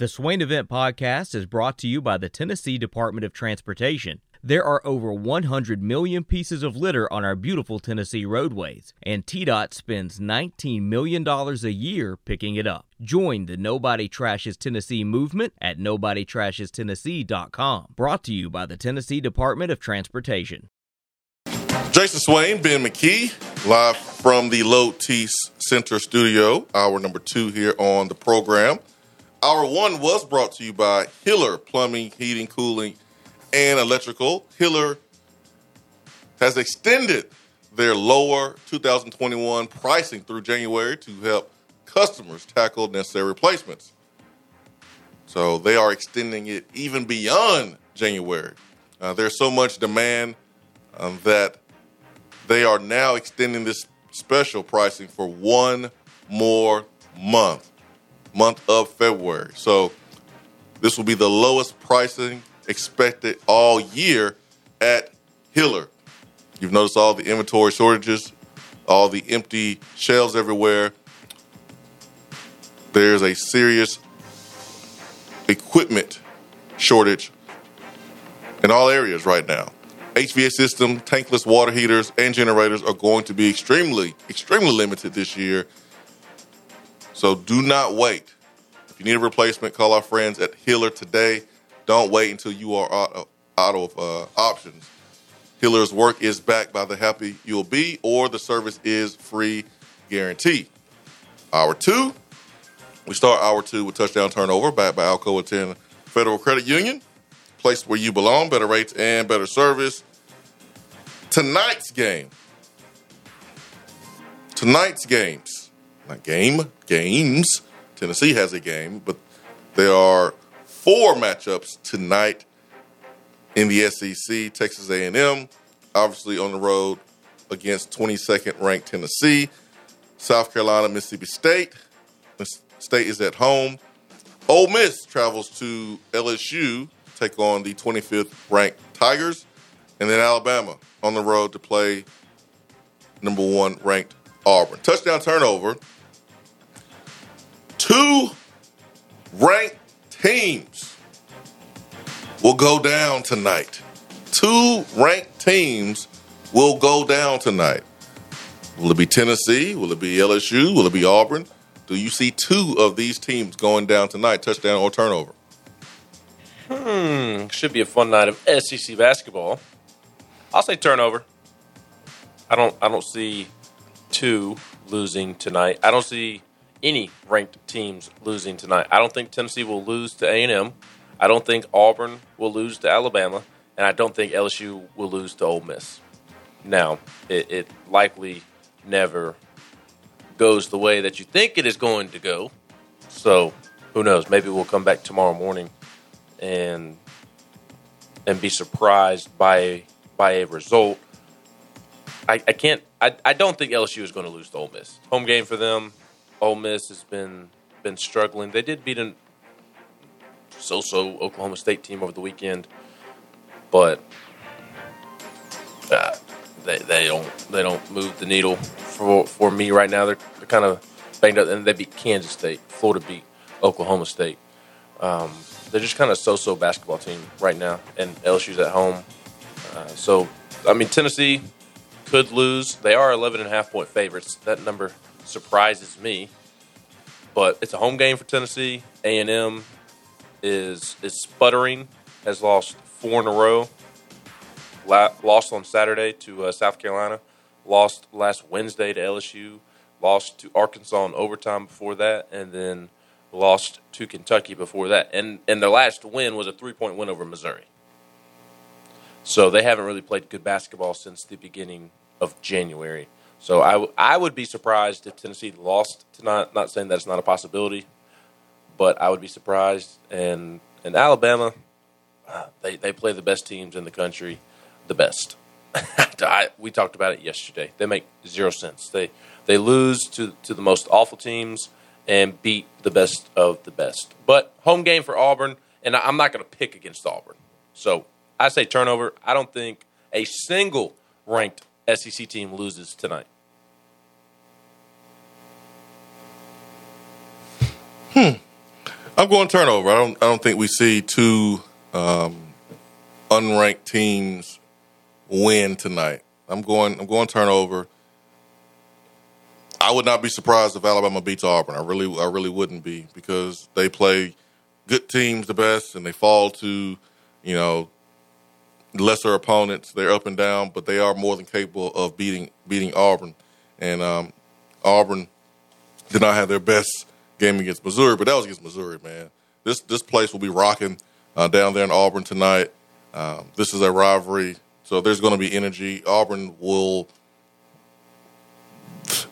The Swain Event Podcast is brought to you by the Tennessee Department of Transportation. There are over 100 million pieces of litter on our beautiful Tennessee roadways, and TDOT spends $19 million a year picking it up. Join the Nobody Trashes Tennessee movement at NobodyTrashesTennessee.com. Brought to you by the Tennessee Department of Transportation. Jason Swain, Ben McKee, live from the Low T Center studio, hour number two here on the program. Hour one was brought to you by Hiller Plumbing, Heating, Cooling, and Electrical. Hiller has extended their lower 2021 pricing through January to help customers tackle necessary replacements. So they are extending it even beyond January. Uh, there's so much demand um, that they are now extending this special pricing for one more month, month of February. So this will be the lowest pricing expected all year at Hiller. You've noticed all the inventory shortages, all the empty shelves everywhere. There's a serious equipment shortage in all areas right now. HVAC system, tankless water heaters, and generators are going to be extremely, extremely limited this year. So do not wait. If you need a replacement, call our friends at Hiller today. Don't wait until you are out of, out of uh, options. Hiller's work is backed by the happy you'll be, or the service is free guarantee. Hour two, we start hour two with touchdown turnover, backed by Alcoa Tenn Federal Credit Union. Place where you belong, better rates and better service. Tonight's game. Tonight's games. Not game, games. Tennessee has a game, but there are four matchups tonight in the SEC. Texas A&M, obviously on the road against 22nd ranked Tennessee. South Carolina, Mississippi State. State is at home. Ole Miss travels to LSU to take on the 25th ranked Tigers, and then Alabama on the road to play number one ranked Auburn. Touchdown turnover. Two ranked teams will go down tonight. Two ranked teams will go down tonight. Will it be Tennessee? Will it be LSU? Will it be Auburn? Do you see two of these teams going down tonight, touchdown or turnover? Hmm, should be a fun night of SEC basketball. I'll say turnover. I don't. I don't see two losing tonight. I don't see any ranked teams losing tonight. I don't think Tennessee will lose to A and M. I don't think Auburn will lose to Alabama, and I don't think LSU will lose to Ole Miss. Now, it, it likely never goes the way that you think it is going to go. So, who knows? Maybe we'll come back tomorrow morning and and be surprised by by a result. I, I can't. I, I don't think LSU is going to lose to Ole Miss. Home game for them. Ole Miss has been been struggling. They did beat an so-so Oklahoma State team over the weekend, but uh, they they don't they don't move the needle for for me right now. They're, they're kind of banged up, and they beat Kansas State. Florida beat Oklahoma State. Um, they're just kind of so-so basketball team right now, and LSU's at home. Uh, so, I mean, Tennessee could lose. They are 11 and a half point favorites. That number surprises me, but it's a home game for Tennessee. A and M is is sputtering. Has lost four in a row. La- lost on Saturday to uh, South Carolina. Lost last Wednesday to LSU. Lost to Arkansas in overtime before that, and then lost to Kentucky before that, and and their last win was a three point win over Missouri. So they haven't really played good basketball since the beginning of January. So I, w- I would be surprised if Tennessee lost tonight. Not saying that's not a possibility, but I would be surprised. And and Alabama, uh, they they play the best teams in the country, the best. I, we talked about it yesterday. They make zero sense. They they lose to to the most awful teams and beat the best of the best. But home game for Auburn, and I'm not going to pick against Auburn. So I say turnover. I don't think a single ranked SEC team loses tonight. Hmm. I'm going turnover. I don't. I don't think we see two um, unranked teams win tonight. I'm going. I'm going turnover. I would not be surprised if Alabama beats Auburn. I really, I really wouldn't be because they play good teams the best, and they fall to, you know, lesser opponents. They're up and down, but they are more than capable of beating beating Auburn. And um, Auburn did not have their best game against Missouri, but that was against Missouri, man. This this place will be rocking uh, down there in Auburn tonight. Um, this is a rivalry, so there's going to be energy. Auburn will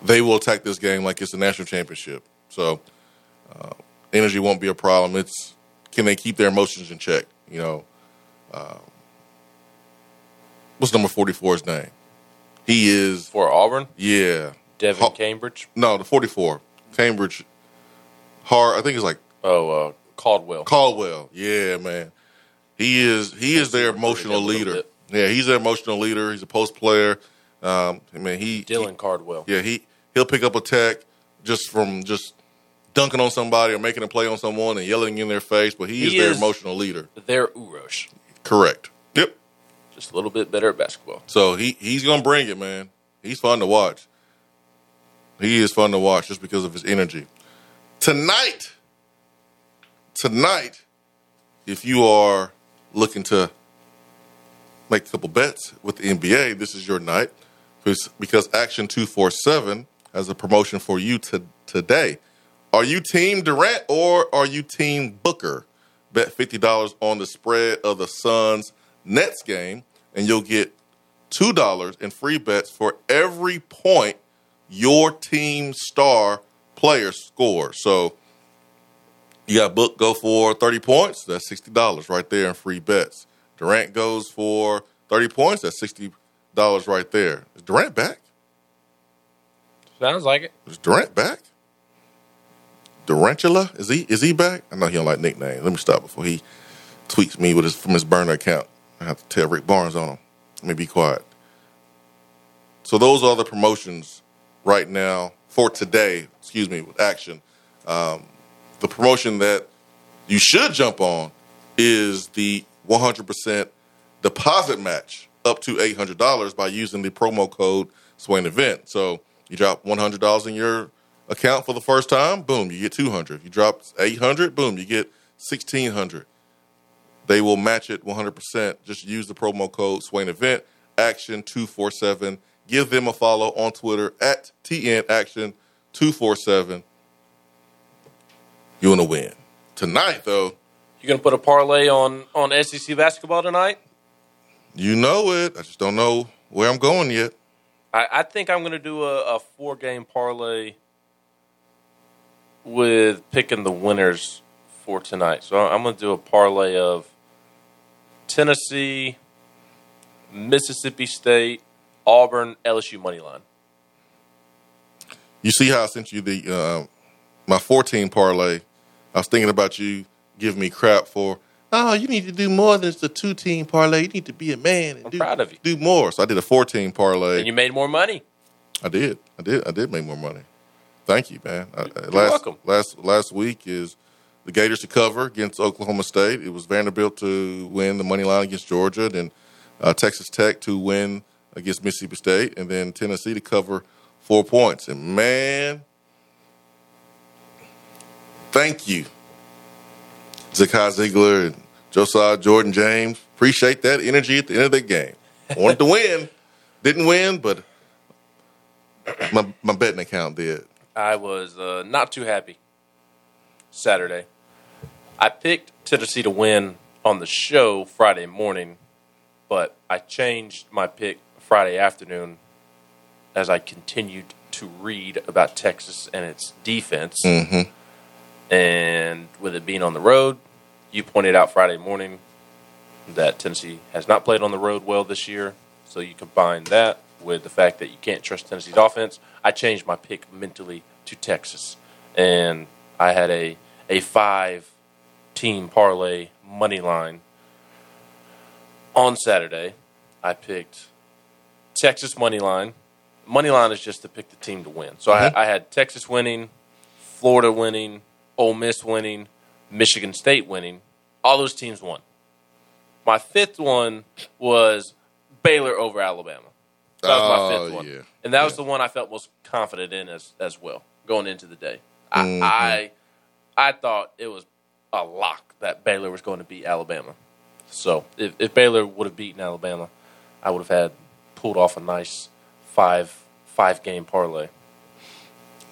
they will attack this game like it's a national championship. So uh, energy won't be a problem. It's can they keep their emotions in check? You know, uh, what's number 44's name? He is For Auburn, yeah. Devin Ha- Cambridge. No, the 44. Cambridge. Hard. I think it's like Oh, uh, Caldwell. Caldwell. Yeah, man. He is he is their emotional leader. Yeah, he's their emotional leader. He's a post player. Um, I mean, he Dylan Cardwell. Yeah, he he'll pick up a tech just from just dunking on somebody or making a play on someone and yelling in their face. But he, is He their emotional leader. They're Uros. Correct. Just a little bit better at basketball. So he he's gonna bring it, man. He's fun to watch. He is fun to watch just because of his energy. Tonight, tonight, if you are looking to make a couple bets with the NBA, this is your night because, Action Two Four Seven has a promotion for you to, today. Are you Team Durant or are you Team Booker? Bet fifty dollars on the spread of the Suns Nets game, and you'll get two dollars in free bets for every point your team star player scores. So you got Book go for thirty points, that's sixty dollars right there in free bets. Durant goes for thirty points, that's sixty dollars right there. Is Durant back? Sounds like it. Is Durant back? Durantula? Is he is he back? I know he don't like nicknames. Let me stop before he tweets me with his from his burner account. I have to tell Rick Barnes on him. Let me be quiet. So those are the promotions right now for today. Excuse me, with action. Um, the promotion that you should jump on is the 100% deposit match up to $800 by using the promo code Swain Event. So you drop $100 in your account for the first time, boom, you get 200. You drop 800, boom, you get 1600. They will match it 100%. Just use the promo code Swain Event Action 247. Give them a follow on Twitter at TN Action 247. You want to win. Tonight, though, You're gonna put a parlay on on SEC basketball tonight? you know it. I just don't know where I'm going yet. I, I think I'm gonna do a, a four game parlay with picking the winners for tonight. So I'm gonna do a parlay of Tennessee, Mississippi State, Auburn, LSU money line. You see how I sent you the uh, my 14 parlay. I was thinking about you giving me crap for. Oh, you need to do more than just a two team parlay. You need to be a man and I'm do, proud of you. do more. So I did a 14 parlay. And you made more money. I did. I did. I did make more money. Thank you, man. Uh, You're last welcome. last last week is the Gators to cover against Oklahoma State. It was Vanderbilt to win the money line against Georgia, then uh, Texas Tech to win against Mississippi State, and then Tennessee to cover four points. And man, thank you, Zakai Zeigler and Josiah Jordan James. Appreciate that energy at the end of the game. Wanted to win, didn't win, but my my betting account did. I was uh, not too happy Saturday. I picked Tennessee to win on the show Friday morning, but I changed my pick Friday afternoon as I continued to read about Texas and its defense. Mm-hmm. And with it being on the road, you pointed out Friday morning that Tennessee has not played on the road well this year. So you combine that with the fact that you can't trust Tennessee's offense. I changed my pick mentally to Texas. And I had a, a five team parlay money line on Saturday. I picked Texas money line. Money line is just to pick the team to win. So I, I had Texas winning, Florida winning, Ole Miss winning, Michigan State winning. All those teams won. My fifth one was Baylor over Alabama. That was my Oh, fifth one, yeah. and that was Yeah. the one I felt most confident in as as well going into the day. I Mm-hmm. I, I thought it was a lock that Baylor was going to beat Alabama. So if, if Baylor would have beaten Alabama, I would have had pulled off a nice five five game parlay.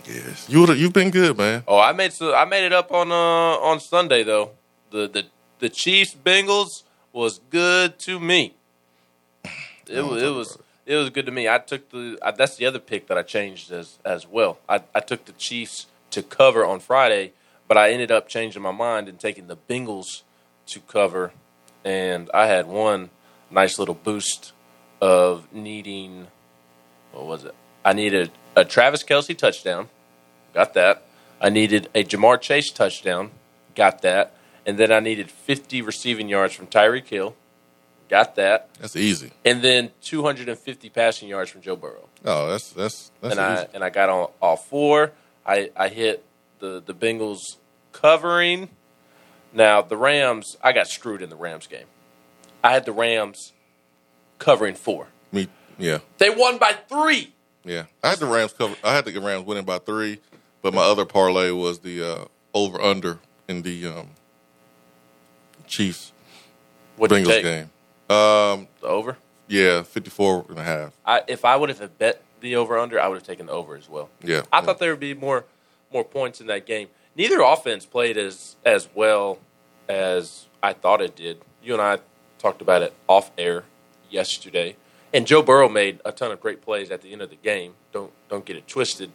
Yes, you would. You've been good, man. Oh, I made so I made it up on uh on Sunday though. The the the Chiefs Bengals was good to me. It was it was it was good to me. I took the I, that's the other pick that I changed as as well. I I took the Chiefs to cover on Friday, but I ended up changing my mind and taking the Bengals to cover, and I had one nice little boost of needing what was it? I needed a Travis Kelce touchdown. Got that. I needed a Ja'Marr Chase touchdown. Got that. And then I needed 50 receiving yards from Tyreek Hill. Got that. That's easy. And then 250 passing yards from Joe Burrow. Oh, that's that's that's and easy. I and I got on all four. I I hit the the Bengals covering. Now the Rams, I got screwed in the Rams game. I had the Rams covering four. Me, yeah, They won by three. yeah. I had the Rams cover. I had the Rams winning by three, but my other parlay was the uh, over under in the um, Chiefs What Bengals game. Um, The over. yeah, 54 and a half. I, if I would have bet the over under, I would have taken the over as well. Yeah, I yeah. thought there would be more more points in that game. Neither offense played as as well as I thought it did. You and I talked about it off air yesterday, and Joe Burrow made a ton of great plays at the end of the game. Don't don't get it twisted,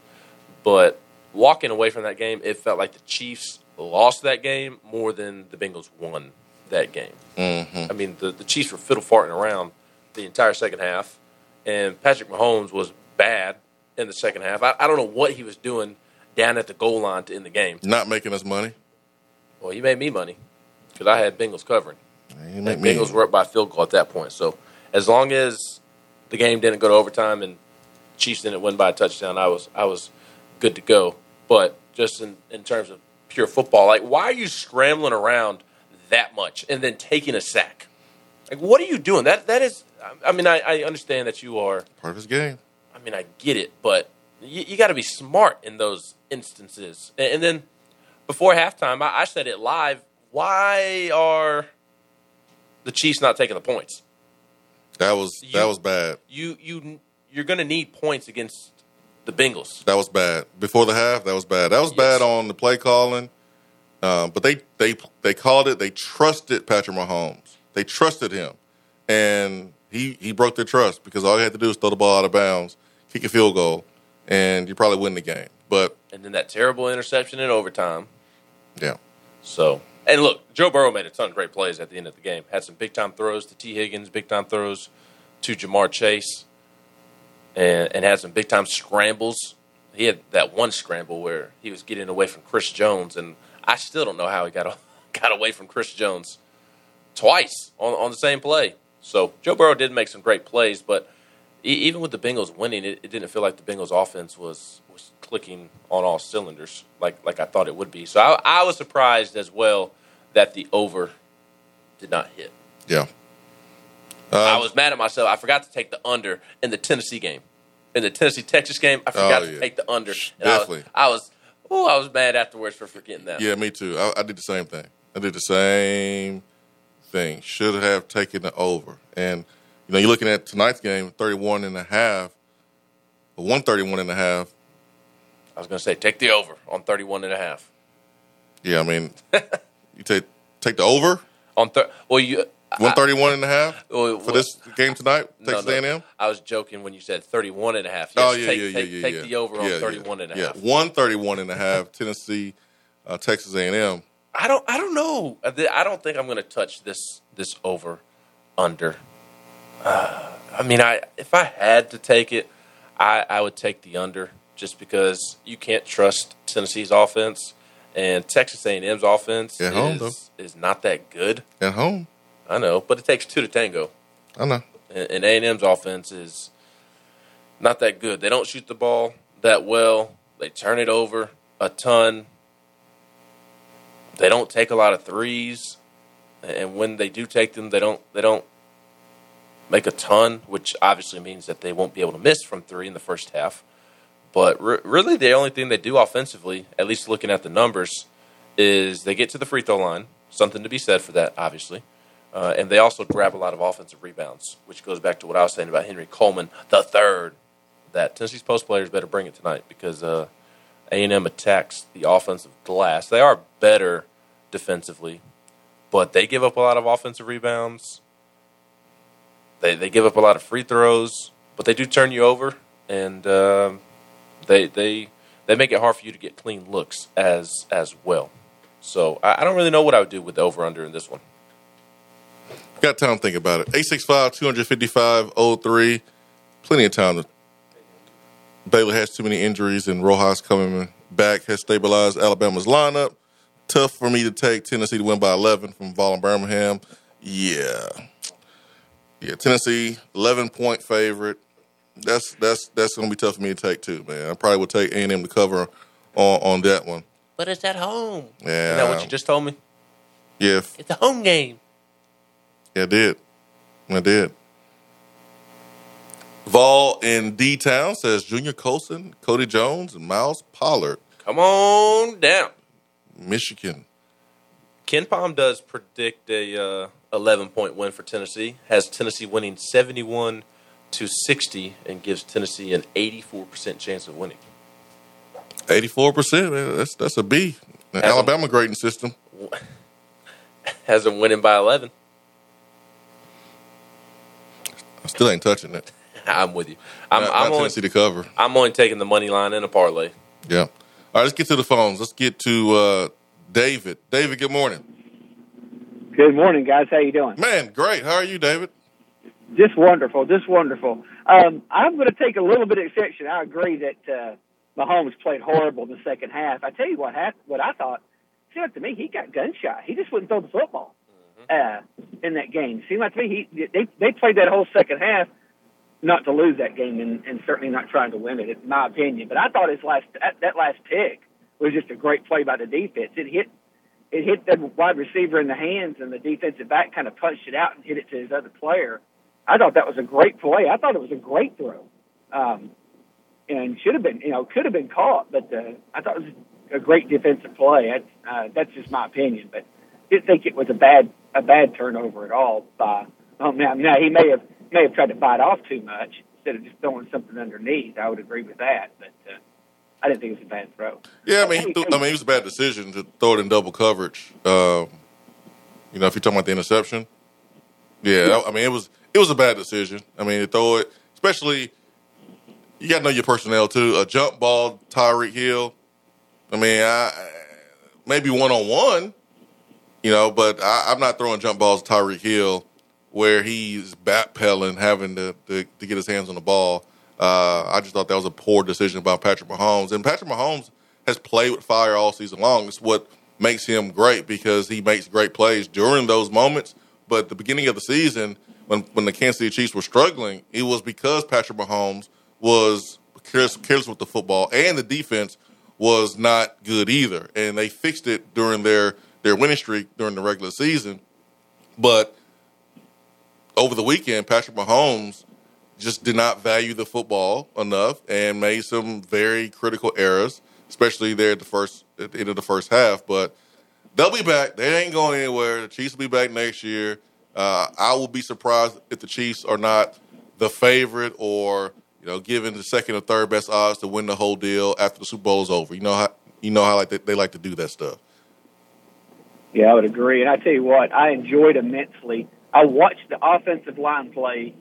but walking away from that game, it felt like the Chiefs lost that game more than the Bengals won that game. Mm-hmm. I mean, the, the Chiefs were fiddle farting around the entire second half, and Patrick Mahomes was bad in the second half. I, I don't know what he was doing down at the goal line to end the game. Not making us money. Well, he made me money because I had Bengals covering. You And Bengals were up by field goal at that point. So as long as the game didn't go to overtime and Chiefs didn't win by a touchdown, I was I was good to go. But just in, in terms of pure football, like why are you scrambling around that much and then taking a sack? Like what are you doing? That that is. I mean, I, I understand that you are. part of his game. I mean, I get it, but you, you got to be smart in those instances. And, and then before halftime, I, I said it live. Why are the Chiefs not taking the points? That was You- that was bad. You you you're going to need points against the Bengals. That was bad. Before the half, that was bad. That was Yes. bad on the play calling. Um, but they they they called it. They trusted Patrick Mahomes. They trusted him, and he he broke their trust because all he had to do was throw the ball out of bounds, kick a field goal, and you probably win the game. But And then that terrible interception in overtime. yeah, So, and look, Joe Burrow made a ton of great plays at the end of the game. Had some big time throws to Tee Higgins, big time throws to Ja'Marr Chase, and, and had some big time scrambles. He had that one scramble where he was getting away from Chris Jones, and I still don't know how he got got away from Chris Jones twice on, on the same play. So Joe Burrow did make some great plays, but even with the Bengals winning, it, it didn't feel like the Bengals offense was was clicking on all cylinders like like I thought it would be. So I, I was surprised as well that the over did not hit. yeah. I Um, was mad at myself. I forgot to take the under in the Tennessee game. In the Tennessee Texas game, I forgot Oh, to take the under. And I was- Definitely. I was, oh, I was mad afterwards for forgetting that. Yeah, me too. I, I did the same thing. I did the same thing. Should have taken the over. And, you know, you're looking at tonight's game, 31 and a half, 131 and a half. I was going to say take the over on 31 and a half. Yeah, I mean, you take take the over, On thir- well, you 131 and a half well, for this game tonight, Texas no, no. A&M. I was joking when you said 31 and a half. Yes, Oh, yeah, take, yeah, yeah, take, yeah. take yeah. the over Yeah, on 31 yeah. and a half. yeah. 131 and a half, Tennessee, uh, Texas A&M. I don't. I don't know. I I don't think I'm going to touch this this over under. Uh, I mean, I if I had to take it, I, I would take the under just because you can't trust Tennessee's offense and Texas A&M's offense At home, is, is not that good. At home. I know, but it takes two to tango. I know. And and A&M's offense is not that good. They don't shoot the ball that well. They turn it over a ton. they don't take a lot of threes, and when they do take them, they don't they don't make a ton, which obviously means that they won't be able to miss from three in the first half. But re- really, the only thing they do offensively, at least looking at the numbers, is they get to the free throw line. Something to be said for that, obviously. Uh, and they also grab a lot of offensive rebounds, which goes back to what I was saying about Henry Coleman, the third. That Tennessee's post players better bring it tonight because uh, A&M attacks the offensive glass. They are better defensively, but they give up a lot of offensive rebounds. They they give up a lot of free throws, but they do turn you over, and uh, they they they make it hard for you to get clean looks as as well. So I, I don't really know what I would do with the over under in this one. Got time to think about it. 865 255 03. Plenty of time. Baylor has too many injuries, and Rojas coming back has stabilized Alabama's lineup. Tough for me to take Tennessee to win by 11 from Vol Birmingham. Yeah. Yeah, Tennessee, 11 point favorite. That's that's that's going to be tough for me to take too, man. I probably would take A&M to cover on, on that one. But it's at home. Yeah. Is that what you just told me? Yeah, It's a home game. Yeah, I did. I did. Vol in D Town says Junior Colson, Cody Jones, and Miles Pollard, Come on down. Michigan. KenPom does predict a uh, 11 point win for Tennessee. Has Tennessee winning 71 to 60 and gives Tennessee an 84% chance of winning. Eighty-four percent. That's that's a B. Alabama grading system. Has them winning by 11. I still ain't touching it. I'm with you. I'm, not, I'm, not only, Tennessee to cover. I'm only taking the money line and a parlay. Yeah. All right, let's get to the phones. Let's get to uh, David. David, good morning. Good morning, guys. How you doing? Man, great. How are you, David? Just wonderful. Just wonderful. Um, I'm going to take a little bit of exception. I agree that uh, Mahomes played horrible in the second half. I tell you what happened. What I thought. Seemed like to me he got gun shy. He just wouldn't throw the football uh, in that game. Seemed like to me he they they played that whole second half not to lose that game and, and certainly not trying to win it, in my opinion. But I thought his last that, that last pick was just a great play by the defense. It hit it hit the wide receiver in the hands, and the defensive back kind of punched it out and hit it to his other player. I thought that was a great play. I thought it was a great throw, um, and should have been, you know, could have been caught. But uh, I thought it was a great defensive play. That's, uh, that's just my opinion, but didn't think it was a bad a bad turnover at all. By oh man, now he may have may have tried to bite off too much instead of just throwing something underneath. I would agree with that, but uh, I didn't think it was a bad throw. Yeah, I mean, he threw, I mean, it was a bad decision to throw it in double coverage. Um, you know, if you're talking about the interception, yeah, I mean, it was it was a bad decision. I mean, to throw it, especially you got to know your personnel too. A jump ball, Tyreek Hill. I mean, I maybe one on one, you know, but I, I'm not throwing jump balls to Tyreek Hill where he's backpedaling, having to, to to get his hands on the ball. Uh, I just thought that was a poor decision by Patrick Mahomes. And Patrick Mahomes has played with fire all season long. It's what makes him great because he makes great plays during those moments. But the beginning of the season, when when the Kansas City Chiefs were struggling, it was because Patrick Mahomes was careless, careless with the football, and the defense was not good either. And they fixed it during their their winning streak during the regular season. But over the weekend, Patrick Mahomes just did not value the football enough and made some very critical errors, especially there at the first at the end of the first half. But they'll be back. They ain't going anywhere. The Chiefs will be back next year. Uh, I will be surprised if the Chiefs are not the favorite or you know given the second or third best odds to win the whole deal after the Super Bowl is over. You know how you know how like they, they like to do that stuff. Yeah, I would agree. And I tell you what, I enjoyed immensely. I watched the offensive line play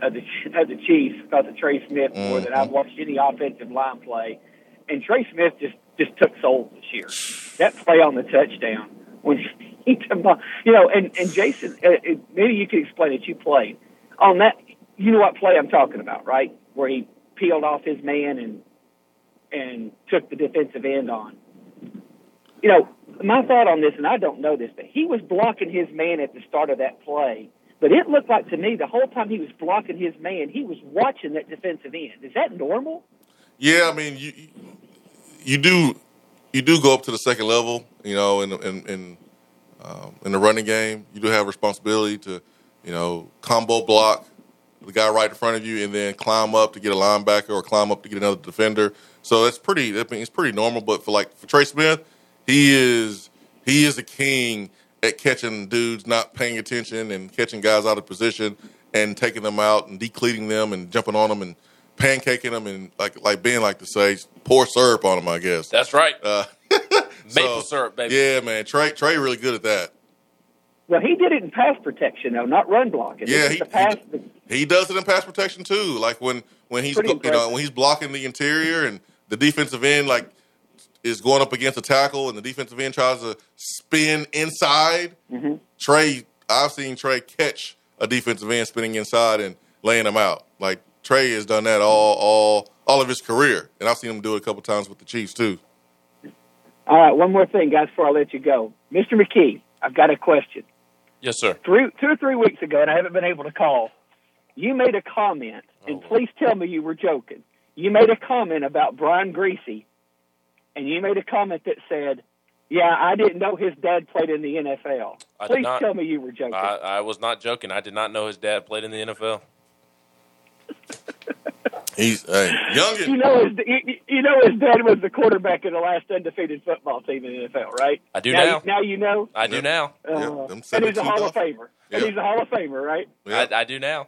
of the of the Chiefs because of Trey Smith more than I've watched any offensive line play. And Trey Smith just just took souls this year. That play on the touchdown when he took, you know, and and Jason, uh, uh, maybe you could explain it. You played on that. You know what play I'm talking about, right? Where he peeled off his man and and took the defensive end on you know, my thought on this, and I don't know this, but he was blocking his man at the start of that play. But it looked like to me the whole time he was blocking his man, he was watching that defensive end. Is that normal? Yeah, I mean, you you do you do go up to the second level, you know, in in in, um, in the running game, you do have responsibility to, you know, combo block the guy right in front of you, and then climb up to get a linebacker or climb up to get another defender. So that's pretty. I mean, it's pretty normal. But for like for Trey Smith, he is he is a king at catching dudes not paying attention and catching guys out of position and taking them out and decleating them and jumping on them and pancaking them and like like being like to say pour syrup on them. I guess That's right. uh, Maple so, syrup, baby. Yeah, man, Trey Trey really good at that. Well, he did it in pass protection, though, not run blocking. Yeah, he- the pass. He does it in pass protection too. Like when when he's you know when he's blocking the interior and the defensive end like is going up against a tackle and the defensive end tries to spin inside. Mm-hmm. Trey, I've seen Trey catch a defensive end spinning inside and laying him out. Like Trey has done that all all all of his career, and I've seen him do it a couple times with the Chiefs too. All right, one more thing, guys, before I let you go. Mr. McKee, I've got a question. Yes, sir. Three, two or three weeks ago, and I haven't been able to call, you made a comment, and Oh. please tell me you were joking. You made a comment about Brian Griese, and you made a comment that said, yeah, I didn't know his dad played in the NFL. I did Please not. tell me you were joking. I, I was not joking. I did not know his dad played in the NFL. He's hey, you know his you, you know his dad was the quarterback of the last undefeated football team in the NFL, right? I do now. now. Now you know. I do Yep. now. Uh, them and he's a Hall of Dolphins. Famer. And he's a Hall of Famer, right? Yeah, I, I do now.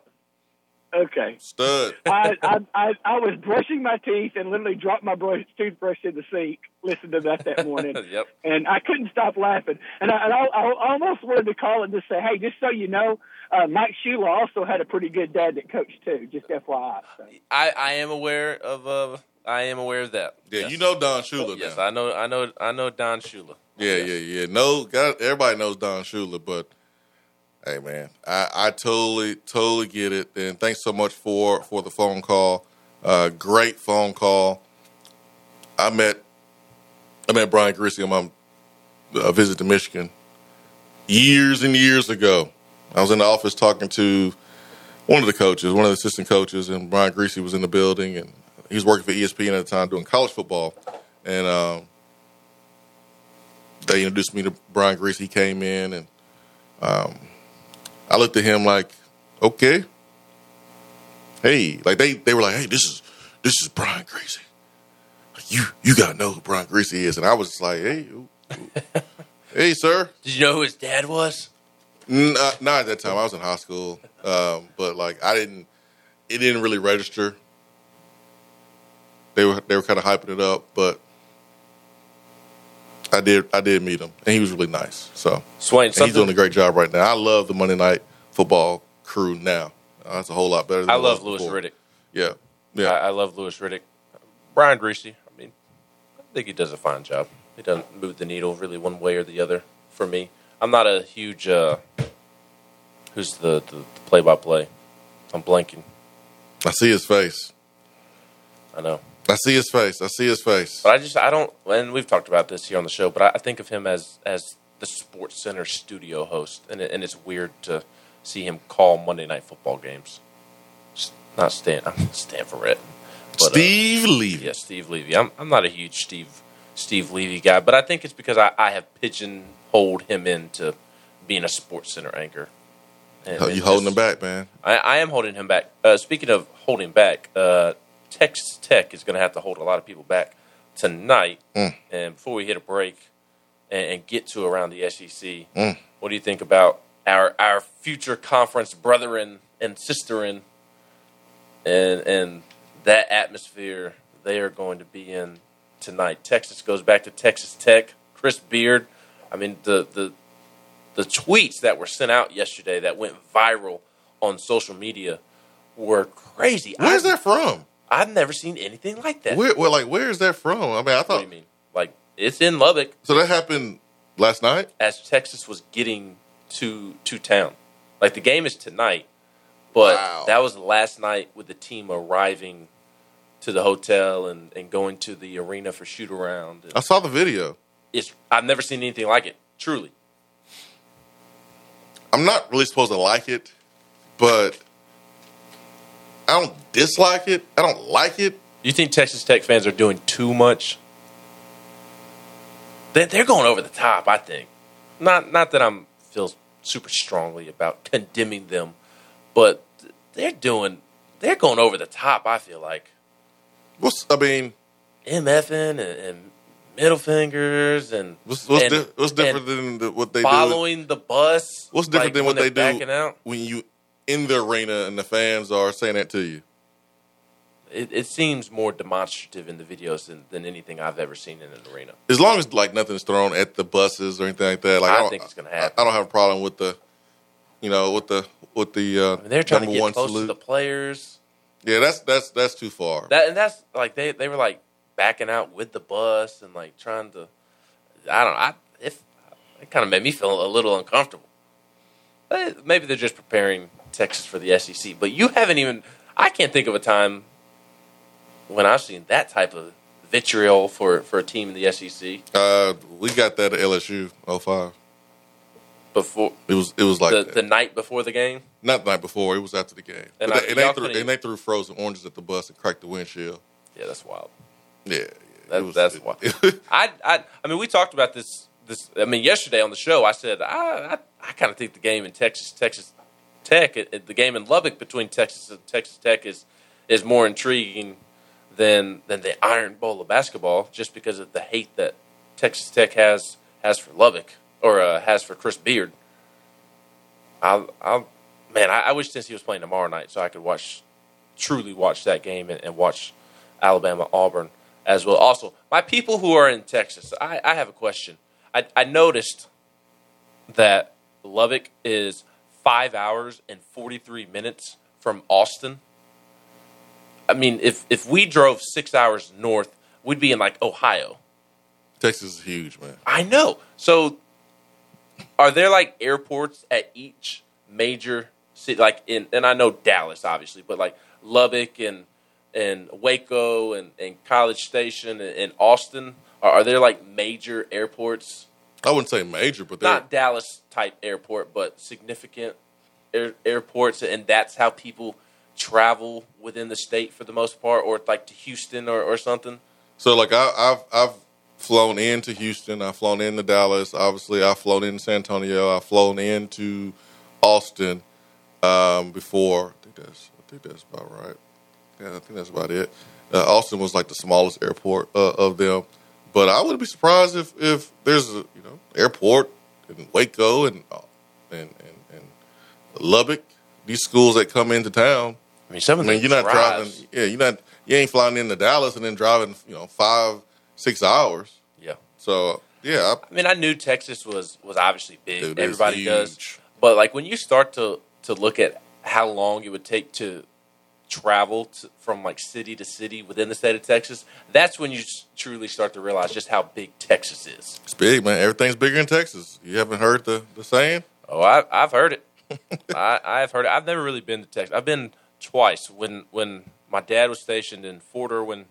Okay. stud. I, I I I was brushing my teeth and literally dropped my brush, toothbrush in the sink. Listened to that that morning, Yep. and I couldn't stop laughing. And I, and I, I almost wanted to call and just say, "Hey, just so you know, uh, Mike Shula also had a pretty good dad that coached too. Just FYI." So. I, I am aware of uh, I am aware of that. Yeah, Yes. you know Don Shula Yes, now. I know I know I know Don Shula. Yeah, yeah, yeah. No, God, everybody knows Don Shula, but hey, man, I, I totally, totally get it. And thanks so much for for the phone call. Uh, great phone call. I met I met Brian Griese on my uh, visit to Michigan years and years ago. I was in the office talking to one of the coaches, one of the assistant coaches, and Brian Griese was in the building, and he was working for ESPN at the time doing college football, and. Um, they introduced me to Brian Griese. He came in, and um, I looked at him like, okay, hey, like they they were like, hey, this is this is Brian Griese. Like, you you gotta know who Brian Griese is, and I was just like, hey, who- who- hey, sir. Did you know who his dad was? N- uh, not at that time. I was in high school, um, but like I didn't. It didn't really register. They were they were kind of hyping it up, but I did I did meet him, and he was really nice. So Swain, he's doing a great job right now. I love the Monday Night Football crew now. Uh, that's a whole lot better. than I love Louis before. Riddick. Yeah, yeah. I, I love Louis Riddick. Brian Griese. I mean, I think he does a fine job. He doesn't move the needle really one way or the other for me. I'm not a huge. Uh, who's the the play by play? I'm blanking. I see his face. I know, I see his face. I see his face. but I just I don't. And we've talked about this here on the show, but I, I think of him as as the Sports Center studio host, and it, and it's weird to see him call Monday Night Football games. Not Stan. I'm Stan for it. But, uh, Steve Levy. Yeah, Steve Levy. I'm I'm not a huge Steve Steve Levy guy, but I think it's because I, I have pigeonholed him into being a Sports Center anchor. And- Oh, and you holding just- him back, man. I, I am holding him back. Uh, speaking of holding back, uh, Texas Tech is going to have to hold a lot of people back tonight. Mm. And before we hit a break and, and get to around the SEC, Mm. what do you think about our our future conference brethren and sisterin and and that atmosphere they are going to be in tonight? Texas goes back to Texas Tech. Chris Beard. I mean the the the tweets that were sent out yesterday that went viral on social media were crazy. Where's that from? I've never seen anything like that. Where, well, like, where is that from? I mean, I what thought do you mean? Like it's in Lubbock so. That happened last night. as Texas was getting to to town. Like the game is tonight, but Wow. that was last night with the team arriving to the hotel and, and going to the arena for shoot around. I saw the video. It's I've never seen anything like it. Truly, I'm not really supposed to like it, but I don't dislike it. I don't like it. you think Texas Tech fans are doing too much? they, they're going over the top. I think not not that I'm feel super strongly about condemning them, but they're doing they're going over the top. I feel like What's I mean, MFing and, and middle fingers and what's what's, and- di- what's different and than the, what they do? following the bus. What's different like, than what they do out. when you in the arena and the fans are saying that to you? It, it seems more demonstrative in the videos than, than anything I've ever seen in an arena. As long as like nothing's thrown at the buses or anything like that, like I don't- think it's gonna happen. I, don't have a problem with the, you know, with the with the uh, I mean, they're trying number to get one close salute. to the players. yeah, that's that's that's too far. That and that's like they they were like backing out with the bus and like trying to. I don't. know. I if it kind of made me feel a little uncomfortable. Maybe they're just preparing Texas for the SEC, but you haven't even. I can't think of a time when I've seen that type of vitriol for for a team in the SEC uh, we got that at LSU 05. before It was it was like the, that. the night before the game. not the night before. It was after the game. And I- they, and, they threw, and they threw frozen oranges at the bus and cracked the windshield. Yeah, that's wild. Yeah, yeah. That, was, that's it- why. I, I, I mean, we talked about this. This, I mean, yesterday on the show, I said I, I, I kind of think the game in Texas, Texas Tech, the game in Lubbock between Texas and Texas Tech is is more intriguing than than the Iron Bowl of basketball, just because of the hate that Texas Tech has has for Lubbock or uh, has for Chris Beard. I'll, I'll, man, I, I wish Tennessee was playing tomorrow night so I could watch, truly watch that game and, and watch Alabama Auburn as well. Also, my people who are in Texas, I, I have a question. I, I noticed that Lubbock is five hours and 43 minutes from Austin. I mean, if, if we drove six hours north, we'd be in like Ohio. Texas is huge, man. I know. So, are there like airports at each major city? Like in, and I know Dallas, obviously, but like Lubbock and and Waco and, and College Station and, and Austin. Are, are there like major airports? I wouldn't say major, but they're Not Dallas type airport, but significant air, airports, and that's how people travel within the state for the most part, or like to Houston or, or something. So like I, I've I've flown into Houston, I've flown into Dallas. Obviously, I've flown into San Antonio. I've flown into Austin um, before. I think that's I think that's about right. Yeah, I think that's about it. Uh, Austin was like the smallest airport uh, of them, but I wouldn't be surprised if if there's a you know airport in Waco and uh, and and, and Lubbock. These schools that come into town. I mean, some of I mean, you're not drives- driving. Yeah, you're not. You ain't flying into Dallas and then driving, you know, five, six hours. Yeah. So yeah, I mean, I knew Texas was was obviously big. Dude, Everybody does. But like when you start to to look at how long it would take to travel to, from like city to city within the state of Texas, that's when you truly start to realize just how big Texas is. it's big, man. Everything's bigger in Texas. You haven't heard the the saying? Oh, I, I've heard it. I, I've heard it. I've never really been to Texas. I've been twice. When when my dad was stationed in Fort Irwin,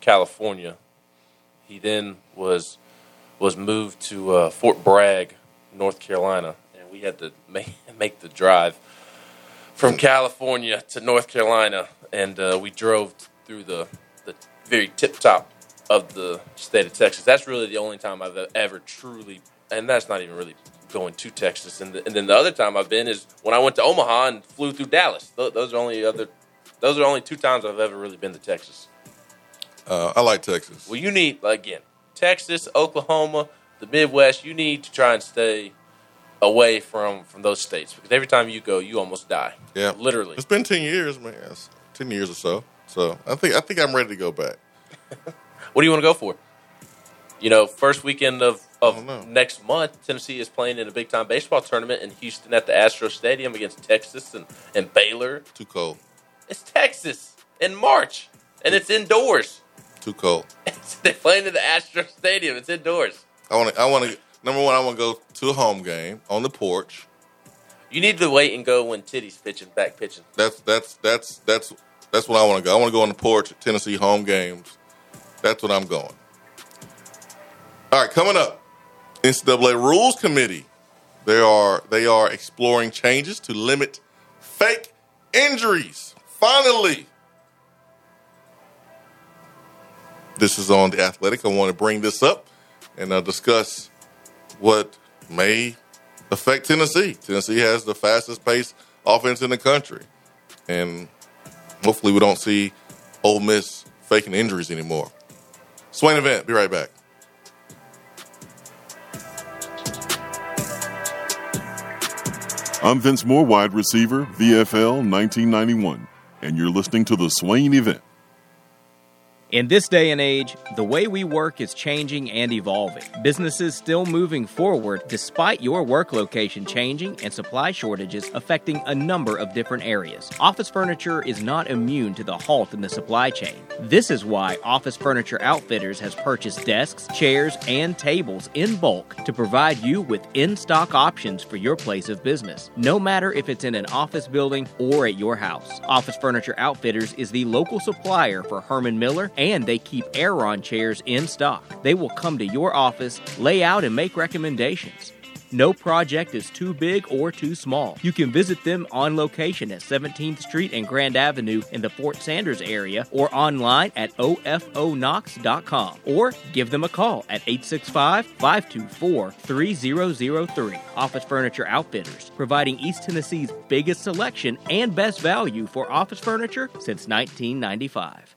California, he then was was moved to uh, Fort Bragg, North Carolina, and we had to make make the drive from California to North Carolina, and uh, we drove through the the very tip top of the state of Texas. That's really the only time I've ever truly, and that's not even really going to Texas. And, the, and then the other time I've been is when I went to Omaha and flew through Dallas. Those, those are only other, those are only two times I've ever really been to Texas. Uh, I like Texas. Well, you need again Texas, Oklahoma, the Midwest. You need to try and stay away from from those states because every time you go, you almost die. yeah, literally. It's been ten years, man. It's ten years or so. So I think I think I'm ready to go back. What do you want to go for? You know, first weekend of, I don't know. of next month, Tennessee is playing in a big time baseball tournament in Houston at the Astro Stadium against Texas and, and Baylor. Too cold. It's Texas in March, and it's indoors. Too cold. They're playing in the Astro Stadium. It's indoors. I want to. I want to. Number one, I want to go to a home game on the porch. You need to wait and go when Titty's pitching, back pitching. That's that's that's that's that's what I want to go. I want to go on the porch at Tennessee home games. That's what I'm going. All right, coming up, NCAA Rules Committee. They are they are exploring changes to limit fake injuries. Finally, this is on the Athletic. I want to bring this up and uh, discuss what may affect Tennessee. Tennessee has the fastest pace offense in the country, and hopefully, we don't see Ole Miss faking injuries anymore. Swain event. Be right back. I'm Vince Moore, wide receiver, VFL 1991, and you're listening to the Swain event. In this day and age, the way we work is changing and evolving. Businesses still moving forward despite your work location changing and supply shortages affecting a number of different areas. Office furniture is not immune to the halt in the supply chain. This is why Office Furniture Outfitters has purchased desks, chairs, and tables in bulk to provide you with in stock options for your place of business, no matter if it's in an office building or at your house. Office Furniture Outfitters is the local supplier for Herman Miller and they keep Aeron chairs in stock. They will come to your office, lay out, and make recommendations. No project is too big or too small. You can visit them on location at 17th Street and Grand Avenue in the Fort Sanders area or online at ofonox.com or give them a call at 865 524 3003. Office Furniture Outfitters, providing East Tennessee's biggest selection and best value for office furniture since 1995.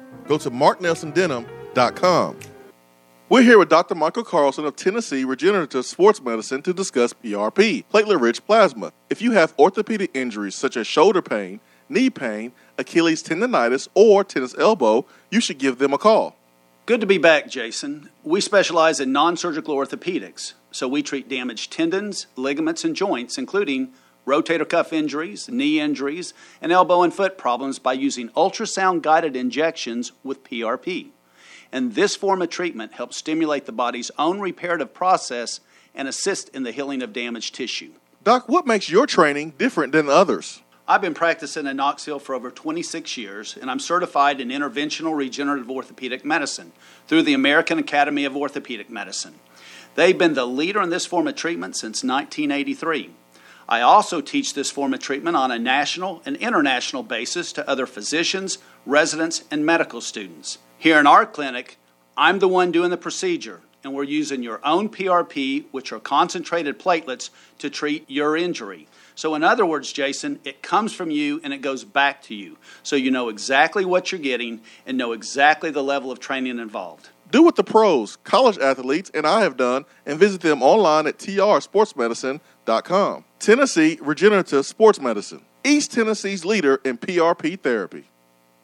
Go to marknelsondenim.com. We're here with Dr. Michael Carlson of Tennessee Regenerative Sports Medicine to discuss PRP, platelet rich plasma. If you have orthopedic injuries such as shoulder pain, knee pain, Achilles tendonitis, or tennis elbow, you should give them a call. Good to be back, Jason. We specialize in non surgical orthopedics, so we treat damaged tendons, ligaments, and joints, including rotator cuff injuries, knee injuries, and elbow and foot problems by using ultrasound guided injections with PRP. And this form of treatment helps stimulate the body's own reparative process and assist in the healing of damaged tissue. Doc, what makes your training different than others? I've been practicing in Knoxville for over 26 years, and I'm certified in interventional regenerative orthopedic medicine through the American Academy of Orthopedic Medicine. They've been the leader in this form of treatment since 1983. I also teach this form of treatment on a national and international basis to other physicians, residents, and medical students. Here in our clinic, I'm the one doing the procedure, and we're using your own PRP, which are concentrated platelets, to treat your injury. So, in other words, Jason, it comes from you and it goes back to you. So you know exactly what you're getting and know exactly the level of training involved. Do what the pros, college athletes, and I have done and visit them online at trsportsmedicine.com. Tennessee Regenerative Sports Medicine, East Tennessee's leader in PRP therapy.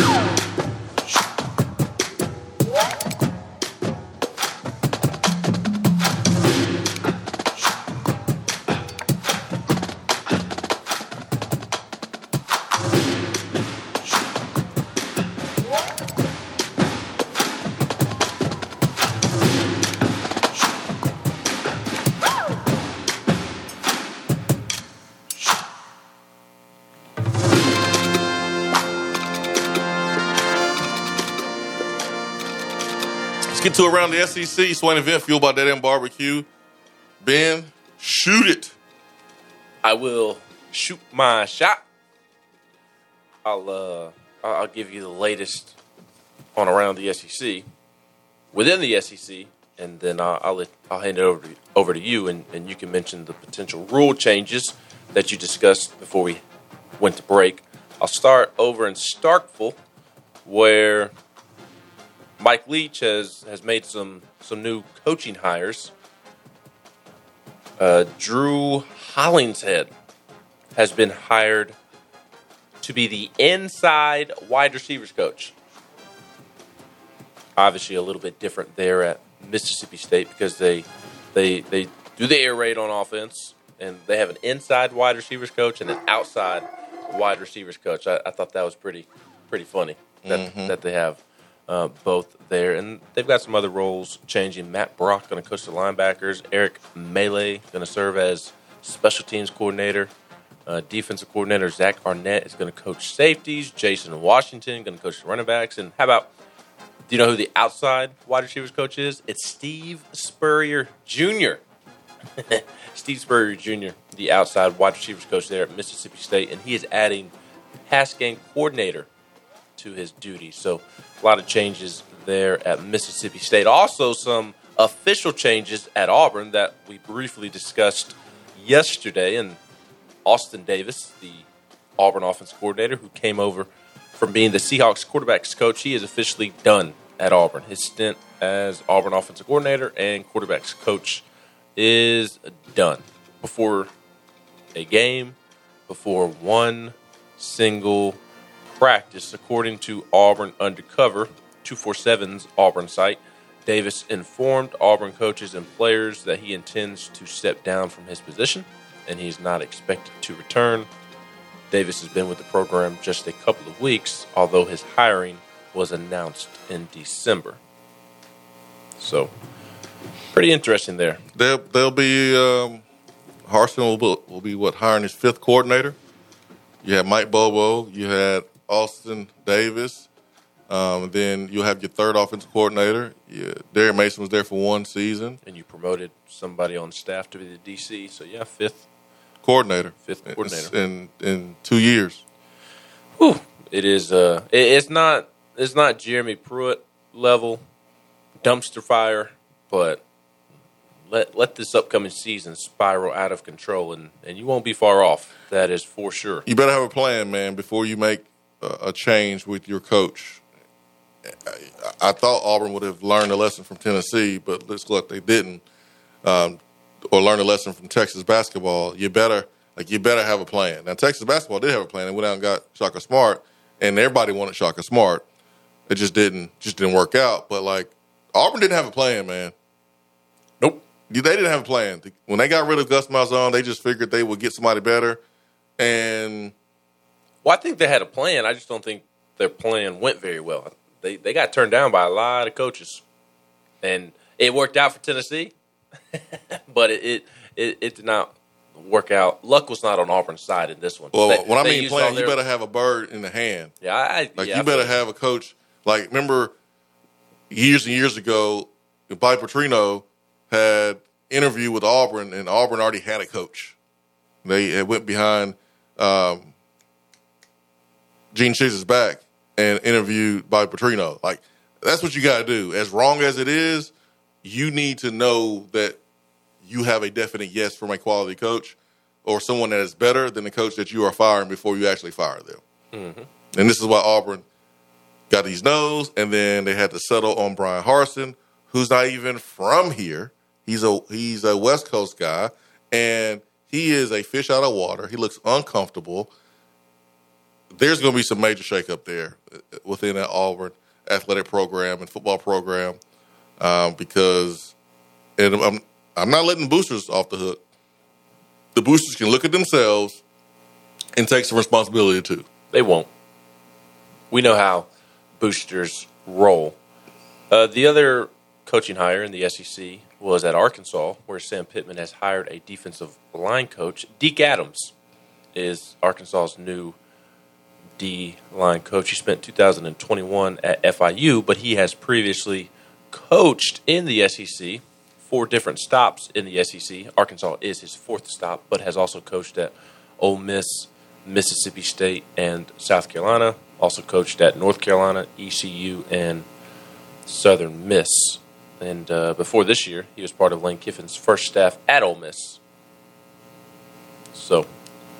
Oh! Around the SEC. Swain event fueled by Dead End Barbecue. Ben, shoot it. I will shoot my shot. I'll uh, I'll I'll give you the latest on around the SEC. Within the SEC, and then I'll I'll, let, I'll hand it over to, over to you, and, and you can mention the potential rule changes that you discussed before we went to break. I'll start over in Starkville, where Mike Leach has, has made some some new coaching hires. Uh, Drew Hollingshead has been hired to be the inside wide receivers coach. Obviously, a little bit different there at Mississippi State because they they they do the air raid on offense, and they have an inside wide receivers coach and an outside wide receivers coach. I, I thought that was pretty pretty funny that that they have uh, both there, and they've got some other roles changing. Matt Brock going to coach the linebackers. Eric Mele going to serve as special teams coordinator. Uh, defensive coordinator Zach Arnett is going to coach safeties. Jason Washington going to coach the running backs. And how about do you know who the outside wide receivers coach is? It's Steve Spurrier Jr. Steve Spurrier Jr., the outside wide receivers coach there at Mississippi State, and he is adding pass game coordinator to his duties. So a lot of changes there at Mississippi State. Also, some official changes at Auburn that we briefly discussed yesterday. And Austin Davis, the Auburn offense coordinator, who came over from being the Seahawks quarterbacks coach, he is officially done at Auburn. His stint as Auburn offensive coordinator and quarterbacks coach is done before a game, before one single practice, according to Auburn Undercover, 247's Auburn site. Davis informed Auburn coaches and players that he intends to step down from his position and he's not expected to return. Davis has been with the program just a couple of weeks, although his hiring was announced in December. So, pretty interesting there. They'll they'll be um, Harsin will be, will be what hiring his fifth coordinator. You had Mike Bobo, you had Austin Davis, um, then you'll have your third offensive coordinator. Yeah, Derek Mason was there for one season. And you promoted somebody on staff to be the DC. So, yeah, fifth. Coordinator, Fifth coordinator. in in two years. Whew. It is. Uh, it, it's not. It's not Jeremy Pruitt level dumpster fire, but let let this upcoming season spiral out of control, and and you won't be far off. That is for sure. You better have a plan, man, before you make a, change with your coach. I, I thought Auburn would have learned a lesson from Tennessee, but looks like they didn't, um, or learned a lesson from Texas basketball. You better like you better have a plan. Now Texas basketball did have a plan. They went out and got Shaka Smart, and everybody wanted Shaka Smart. It just didn't just didn't work out. But like Auburn didn't have a plan, man. Nope. They didn't have a plan. When they got rid of Gus Malzahn, they just figured they would get somebody better. And Well, I think they had a plan. I just don't think their plan went very well. They they got turned down by a lot of coaches, and it worked out for Tennessee, but it, it it it did not work out. Luck was not on Auburn's side in this one. well, They- when I mean plan, you better have a bird in the hand. yeah, I, Like yeah, you I better have a coach. Like remember years and years ago, Bobby Petrino had interview with Auburn, and Auburn already had a coach. They went behind um, Gene Chizik's back and interviewed Bobby Petrino. Like that's what you got to do. As wrong as it is, you need to know that you have a definite yes from a quality coach or someone that is better than the coach that you are firing before you actually fire them. Mm-hmm. And this is why Auburn got these no's, and then they had to settle on Bryan Harsin, who's not even from here. He's a he's a West Coast guy, and he is a fish out of water. He looks uncomfortable. There's going to be some major shakeup there uh, within that Auburn athletic program and football program um, because, and I'm I'm not letting the boosters off the hook. The boosters can look at themselves and take some responsibility too. They won't. We know how boosters roll. Uh, the other coaching hire in the SEC was at Arkansas, where Sam Pittman has hired a defensive line coach. Deke Adams is Arkansas's new D line coach. He spent 2021 at FIU, but he has previously coached in the SEC, four different stops in the SEC. Arkansas is his fourth stop, but has also coached at Ole Miss, Mississippi State, and South Carolina. Also coached at North Carolina, ECU, and Southern Miss. and uh, before this year, he was part of Lane Kiffin's first staff at Ole Miss. So,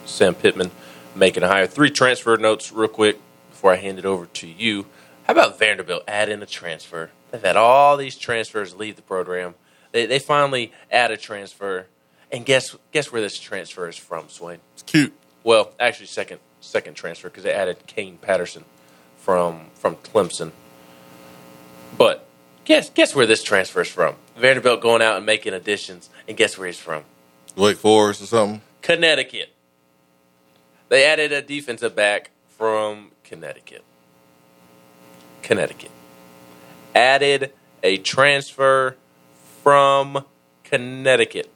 Sam Pittman making a hire. Three transfer notes, real quick, before I hand it over to you. How about Vanderbilt add in a transfer? They've had all these transfers leave the program. They, they finally add a transfer, and guess guess where this transfer is from, Swain? It's cute. Well, actually, second second transfer because they added Kane Patterson from from Clemson. But guess guess where this transfer is from? Vanderbilt going out and making additions, and guess where he's from? Wake Forest or something. Connecticut. They added a defensive back from Connecticut. Connecticut. Added a transfer from Connecticut.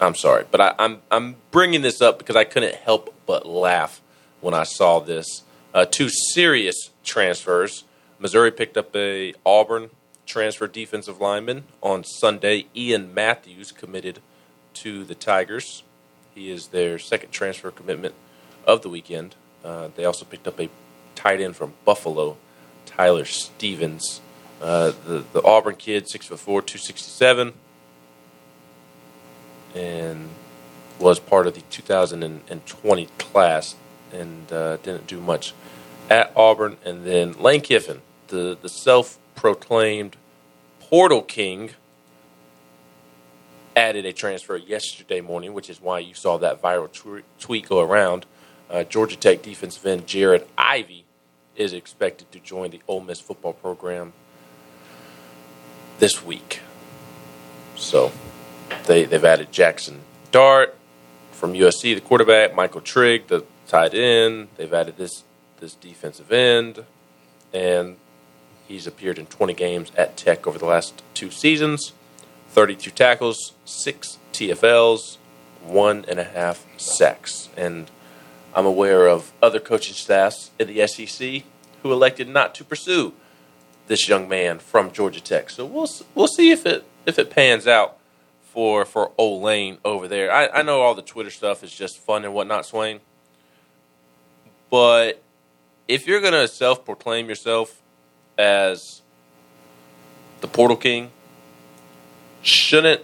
I'm sorry, but I, I'm I'm bringing this up because I couldn't help but laugh when I saw this. Uh, two serious transfers. Missouri picked up a Auburn transfer defensive lineman on Sunday. Ian Matthews committed to the Tigers. He is their second transfer commitment of the weekend. Uh, they also picked up a tight end from Buffalo, Tyler Stevens. Uh, the the Auburn kid, six foot four, two sixty seven, and was part of the 2020 class, and uh, didn't do much at Auburn. And then Lane Kiffin, the the self proclaimed portal king, added a transfer yesterday morning, which is why you saw that viral tw- tweet go around. Uh, Georgia Tech defensive end Jared Ivey is expected to join the Ole Miss football program this week. So they they've added Jaxson Dart from USC, the quarterback, Michael Trigg, the tight end. They've added this this defensive end, and he's appeared in 20 games at Tech over the last two seasons. 32 tackles, six TFLs, one and a half sacks. And I'm aware of other coaching staffs in the SEC who elected not to pursue this young man from Georgia Tech. So we'll we'll see if it if it pans out for for Old Lane over there. I, I know all the Twitter stuff is just fun and whatnot, Swain. But if you're gonna self proclaim yourself as the Portal King, shouldn't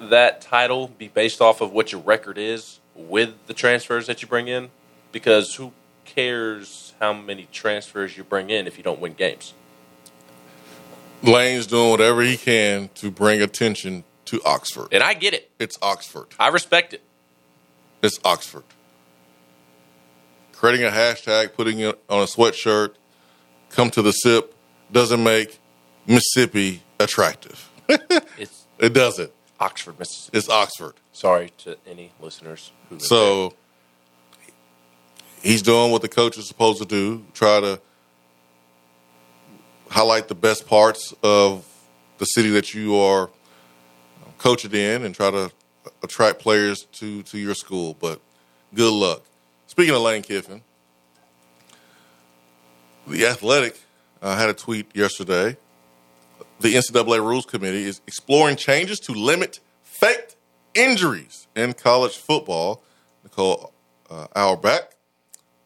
that title be based off of what your record is with the transfers that you bring in? Because who cares how many transfers you bring in if you don't win games? Lane's doing whatever he can to bring attention to Oxford. And I get it. It's Oxford. I respect it. It's Oxford. Creating a hashtag, putting it on a sweatshirt, come to the sip, doesn't make Mississippi attractive. It's It doesn't. Oxford, Mississippi. It's Oxford. Sorry to any listeners who So he's doing what the coach is supposed to do, try to highlight the best parts of the city that you are coaching in and try to attract players to, to your school. But good luck. Speaking of Lane Kiffin, the Athletic uh, had a tweet yesterday. The NCAA Rules Committee is exploring changes to limit faked injuries in college football. Nicole uh, Auerbach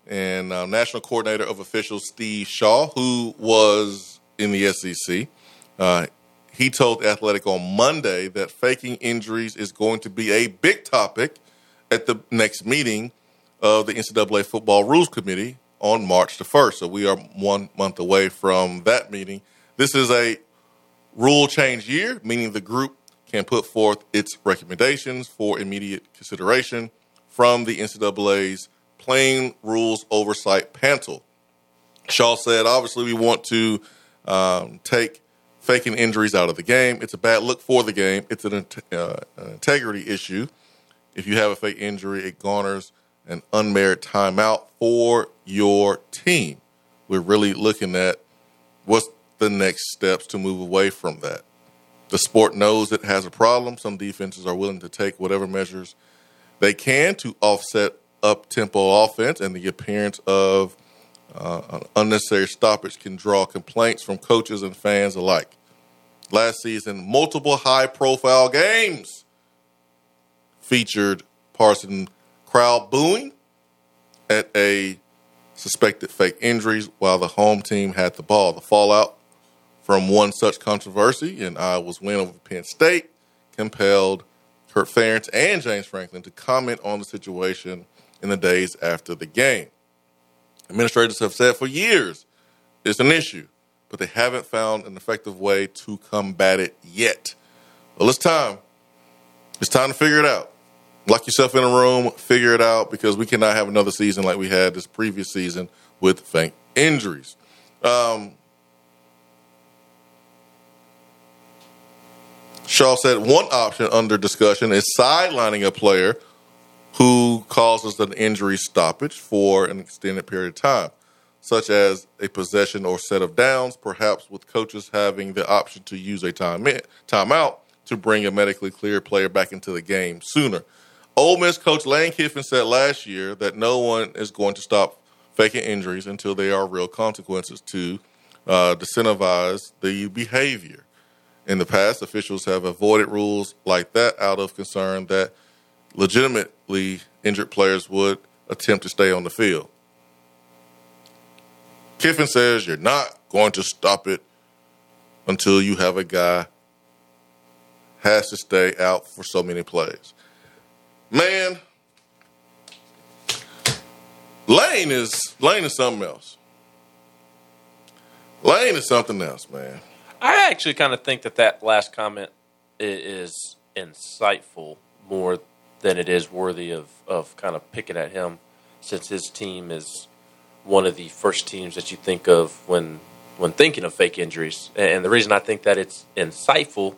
and uh, National Coordinator of Officials Steve Shaw, who was in the SEC, uh, he told Athletic on Monday that faking injuries is going to be a big topic at the next meeting of the NCAA Football Rules Committee on March the 1st. So we are one month away from that meeting. This is a rule change year, meaning the group can put forth its recommendations for immediate consideration from the NCAA's Playing Rules Oversight Panel. Shaw said, obviously, we want to um, take faking injuries out of the game. It's a bad look for the game. It's an, uh, an integrity issue. If you have a fake injury, it garners an unmerited timeout for your team. We're really looking at what's the next steps to move away from that. The sport knows it has a problem. Some defenses are willing to take whatever measures they can to offset up tempo offense, and the appearance of uh, unnecessary stoppage can draw complaints from coaches and fans alike. Last season, multiple high profile games featured Parson crowd booing at a suspected fake injuries while the home team had the ball. The fallout from one such controversy, and Iowa's win over Penn State compelled Kirk Ferentz and James Franklin to comment on the situation in the days after the game. Administrators have said for years it's an issue, but they haven't found an effective way to combat it yet. Well, it's time. It's time to figure it out. Lock yourself in a room, figure it out, because we cannot have another season like we had this previous season with fake injuries. Um, Shaw said one option under discussion is sidelining a player who causes an injury stoppage for an extended period of time, such as a possession or set of downs, perhaps with coaches having the option to use a time timeout to bring a medically cleared player back into the game sooner. Ole Miss coach Lane Kiffin said last year that no one is going to stop faking injuries until there are real consequences to uh, disincentivize the behavior. In the past, officials have avoided rules like that out of concern that legitimately injured players would attempt to stay on the field. Kiffin says you're not going to stop it until you have a guy has to stay out for so many plays. Man, Lane is Lane is something else. Lane is something else, man. I actually kind of think that that last comment is insightful more than it is worthy of, of kind of picking at him, since his team is one of the first teams that you think of when when thinking of fake injuries. And the reason I think that it's insightful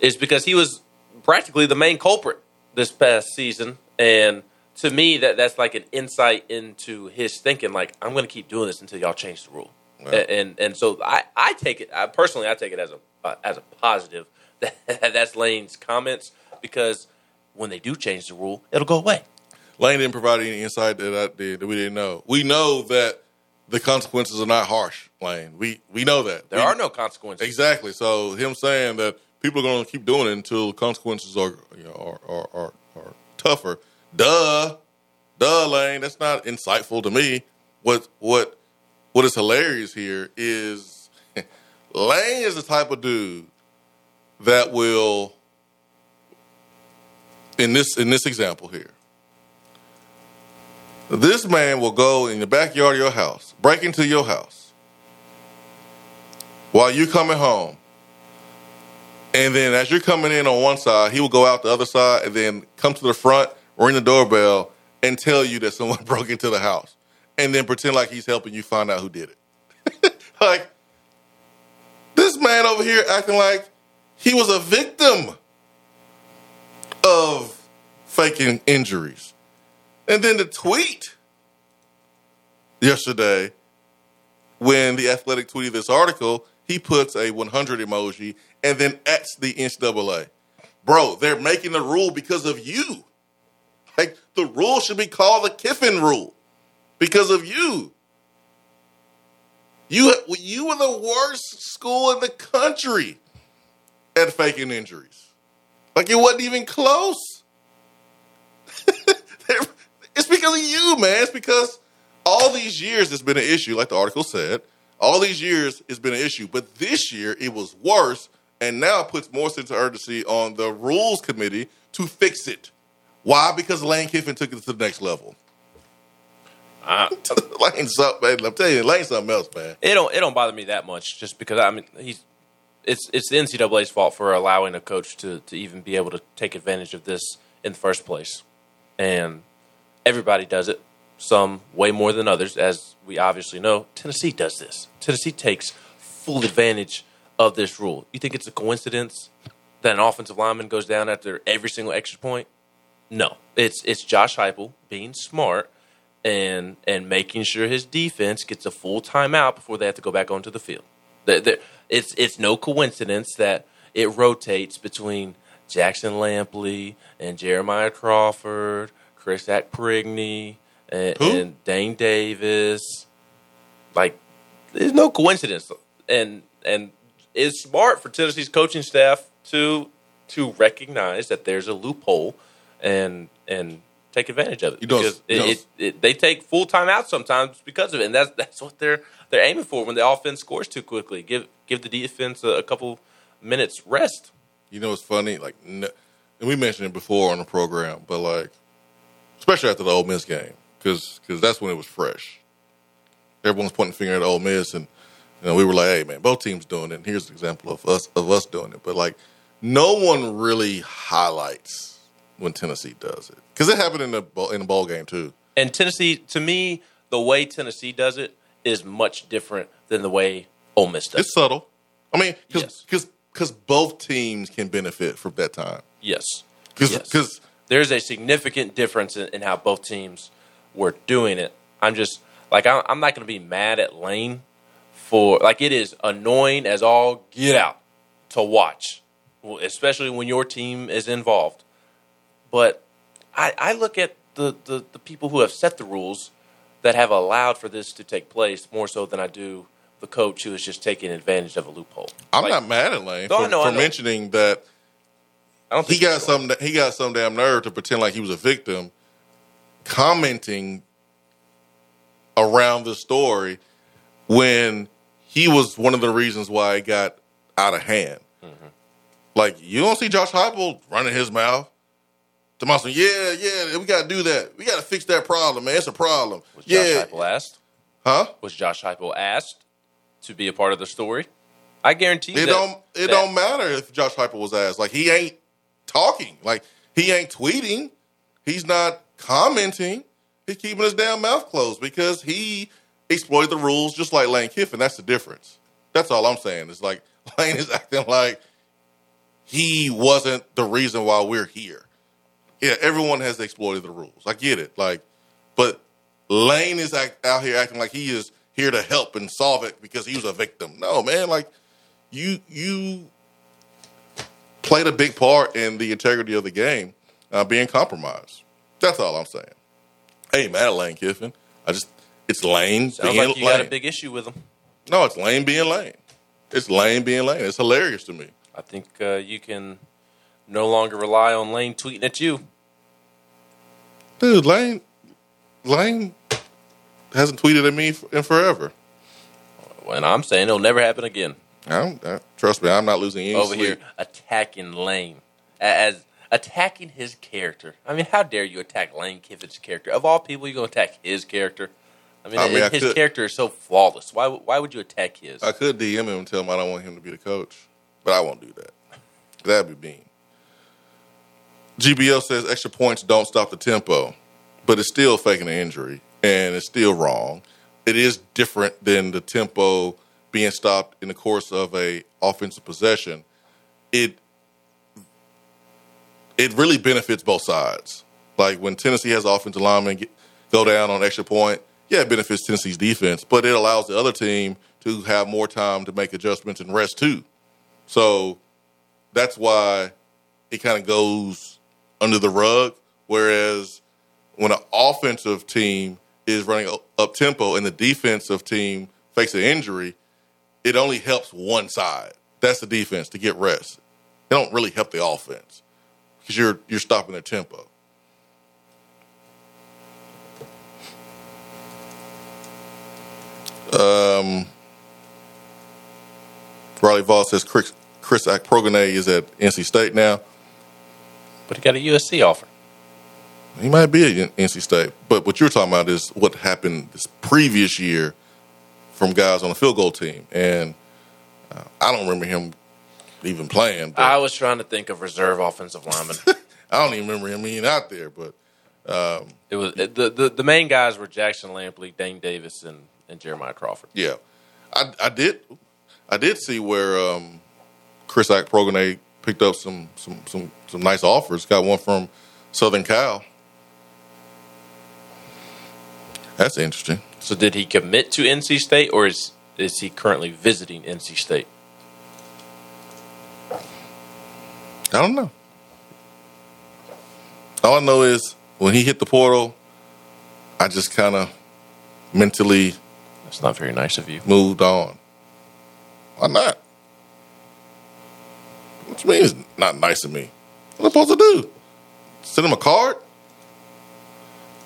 is because he was practically the main culprit this past season, and to me that that's like an insight into his thinking. Like I'm going to keep doing this until y'all change the rule. And and so I, I take it I personally I take it as a uh, as a positive that that's Lane's comments because when they do change the rule it'll go away. Lane didn't provide any insight that I did that we didn't know. We know that the consequences are not harsh, Lane. We we know that there we, are no consequences. Exactly. So him saying that people are going to keep doing it until consequences are you know are, are, are, are tougher. Duh, duh, Lane. That's not insightful to me. What what what is hilarious here is Lane is the type of dude that will in this in this example here. This man will go in the backyard of your house, break into your house while you're coming home. And then as you're coming in on one side, he will go out the other side and then come to the front, ring the doorbell, and tell you that someone broke into the house and then pretend like he's helping you find out who did it. like this man over here acting like he was a victim of faking injuries. And then the tweet yesterday when the athletic tweeted this article, he puts a 100 emoji and then at the NCAA. Bro, they're making the rule because of you. Like the rule should be called the Kiffin rule because of you. You you were the worst school in the country at faking injuries. Like it wasn't even close. it's because of you, man. It's because all these years it's been an issue, like the article said. All these years it's been an issue, but this year it was worse, and now it puts more sense of urgency on the rules committee to fix it. Why? Because Lane Kiffin took it to the next level. Uh, Lane's something. I'm telling you, Lane's something else, man. it don't it don't bother me that much, just because I mean he's it's it's the NCAA's fault for allowing a coach to to even be able to take advantage of this in the first place, and everybody does it. Some way more than others, as we obviously know. Tennessee does this. Tennessee takes full advantage of this rule. You think it's a coincidence that an offensive lineman goes down after every single extra point? No, it's it's Josh Heupel being smart and and making sure his defense gets a full timeout before they have to go back onto the field. The- the- It's it's no coincidence that it rotates between Jackson Lampley and Jeremiah Crawford, Chris Akporoghene, and, and Dane Davis. Like, there's no coincidence, and and it's smart for Tennessee's coaching staff to to recognize that there's a loophole and and take advantage of it He does. because it, does. it, it, they take full time out sometimes because of it, and that's that's what they're they're aiming for when the offense scores too quickly. Give give the defense a, a couple minutes rest. You know, it's funny. Like, and we mentioned it before on the program, but like, especially after the Ole Miss game, because that's when it was fresh. Everyone's pointing the finger at Ole Miss, and you know, we were like, "Hey, man, both teams doing it." And here's an example of us of us doing it. But like, no one really highlights when Tennessee does it because it happened in the bowl, in the bowl game too. And Tennessee, to me, the way Tennessee does it is much different than the way Ole Miss does. It's subtle. I mean, because Yes. because both teams can benefit from that time. yes, Because Yes. there's a significant difference in, in how both teams were doing it. I'm just like I, I'm not going to be mad at Lane for like it is annoying as all get out to watch, especially when your team is involved. But I, I look at the, the the people who have set the rules that have allowed for this to take place more so than I do the coach who is just taking advantage of a loophole. I'm Like, not mad at Lane No, for, know, for mentioning that I don't he got some he got some damn nerve to pretend like he was a victim, commenting around the story when he was one of the reasons why it got out of hand. Mm-hmm. Like you don't see Josh Heupel running his mouth. Tommaso, yeah, yeah, we got to do that. We got to fix that problem, man. It's a problem. Was Josh yeah, Heupel asked? huh? Was Josh Heupel asked to be a part of the story? I guarantee It that, don't it that- don't matter if Josh Heupel was asked. Like he ain't talking. Like he ain't tweeting. He's not commenting. He's keeping his damn mouth closed because he exploited the rules just like Lane Kiffin. That's the difference. That's all I'm saying. It's like Lane is acting like he wasn't the reason why we're here. Yeah, everyone has exploited the rules. I get it. Like, but Lane is act, out here acting like he is here to help and solve it because he was a victim. No, man. Like, you you played a big part in the integrity of the game uh, being compromised. That's all I'm saying. Hey, mad at Lane Kiffin. I just it's Lane Sounds being like you Lane. got a big issue with him. no, it's Lane being Lane. It's Lane being Lane. It's hilarious to me. I think uh, you can no longer rely on Lane tweeting at you. Dude, Lane Lane hasn't tweeted at me in forever. And I'm saying it'll never happen again. I I, uh, trust me, I'm not losing any Over sleep. here attacking Lane as attacking his character. I mean, how dare you attack Lane Kiffin's character? Of all people, you're going to attack his character. I mean, I mean, I his could- character is so flawless. Why? Why would you attack his? I could DM him and tell him I don't want him to be the coach, but I won't do that. That'd be mean. GBL says extra points don't stop the tempo, but it's still faking an injury and it's still wrong. It is different than the tempo being stopped in the course of a offensive possession. It it really benefits both sides. Like when Tennessee has offensive linemen get, go down on extra point, yeah, it benefits Tennessee's defense, but it allows the other team to have more time to make adjustments and rest too. So that's why it kind of goes under the rug. Whereas when an offensive team is running up tempo and the defensive team fakes an injury, it only helps one side. That's the defense to get rest. It don't really help the offense because you're you're stopping their tempo. Um, Riley Voss says Chris, Chris Akporoghene is at NC State now. But he got a USC offer. He might be at NC State, but what you're talking about is what happened this previous year from guys on the field goal team, and uh, I don't remember him even playing. But I was trying to think of reserve offensive linemen. I don't even remember him being out there. But it was the, the the main guys were Jackson Lampley, Dane Davis, and, and Jeremiah Crawford. yeah, I, I did I did see where um, Chris Akporoghene picked up some some some some nice offers. Got one from Southern Cal. That's interesting. So did he commit to NC State, or is is he currently visiting NC State? I don't know. All I know is when he hit the portal, I just kind of mentally That's not very nice of you. moved on. Why not? What you mean it's not nice of me? What am I supposed to do? Send him a card?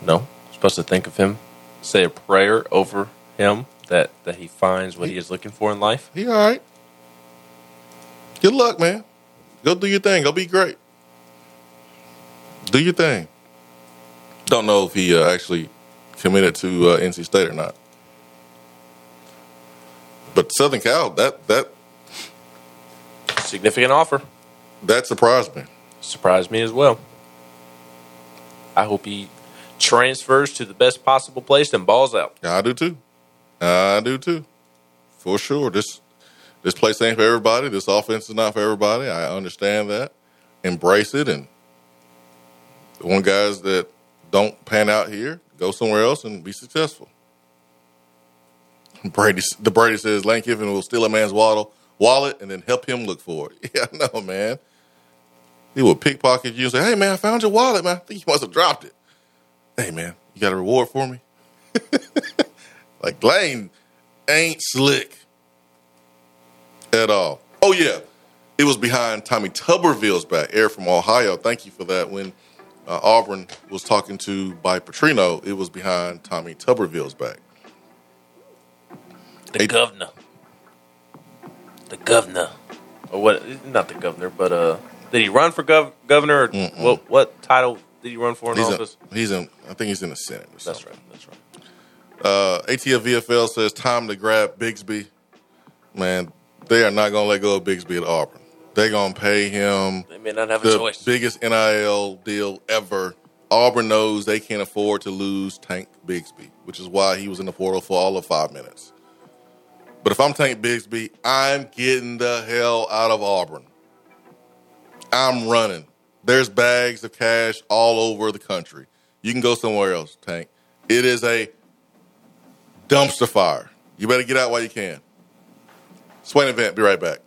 No, I'm supposed to think of him, say a prayer over him that that he finds what he is looking for in life. He all right. Good luck, man. Go do your thing. Go be great. Do your thing. Don't know if he uh, actually committed to uh, NC State or not. But Southern Cal, that that Significant offer. that surprised me. Surprised me as well. I hope he transfers to the best possible place and balls out. I do too. I do too. For sure. This this place ain't for everybody. This offense is not for everybody. I understand that. Embrace it and the one guys that don't pan out here, go somewhere else and be successful. Brady the Brady says Lane Kiffin will steal a man's waddle, wallet and then help him look for it. Yeah, know, man. He would pickpocket you and say, Hey man, I found your wallet, man. I think you must have dropped it. Hey man, you got a reward for me? Like Lane ain't slick at all. Oh yeah, it was behind Tommy Tuberville's back. Air from Ohio. Thank you for that. When uh, Auburn was talking to Bobby Petrino, it was behind Tommy Tuberville's back. The Hey- governor. The governor. Or what? Not the governor, but uh, did he run for gov- governor? Or what? What title did he run for in He's office? in, he's in. I think he's in the Senate. Or That's right. That's right. Uh, ATF VFL says time to grab Bigsby. Man, they are not going to let go of Bigsby at Auburn. They're going to pay him They may not have a the choice. biggest NIL deal ever. Auburn knows they can't afford to lose Tank Bigsby, which is why he was in the portal for all of five minutes. But if I'm Tank Bigsby, I'm getting the hell out of Auburn. I'm running. There's bags of cash all over the country. You can go somewhere else, Tank. It is a dumpster fire. You better get out while you can. Swain event. Be right back.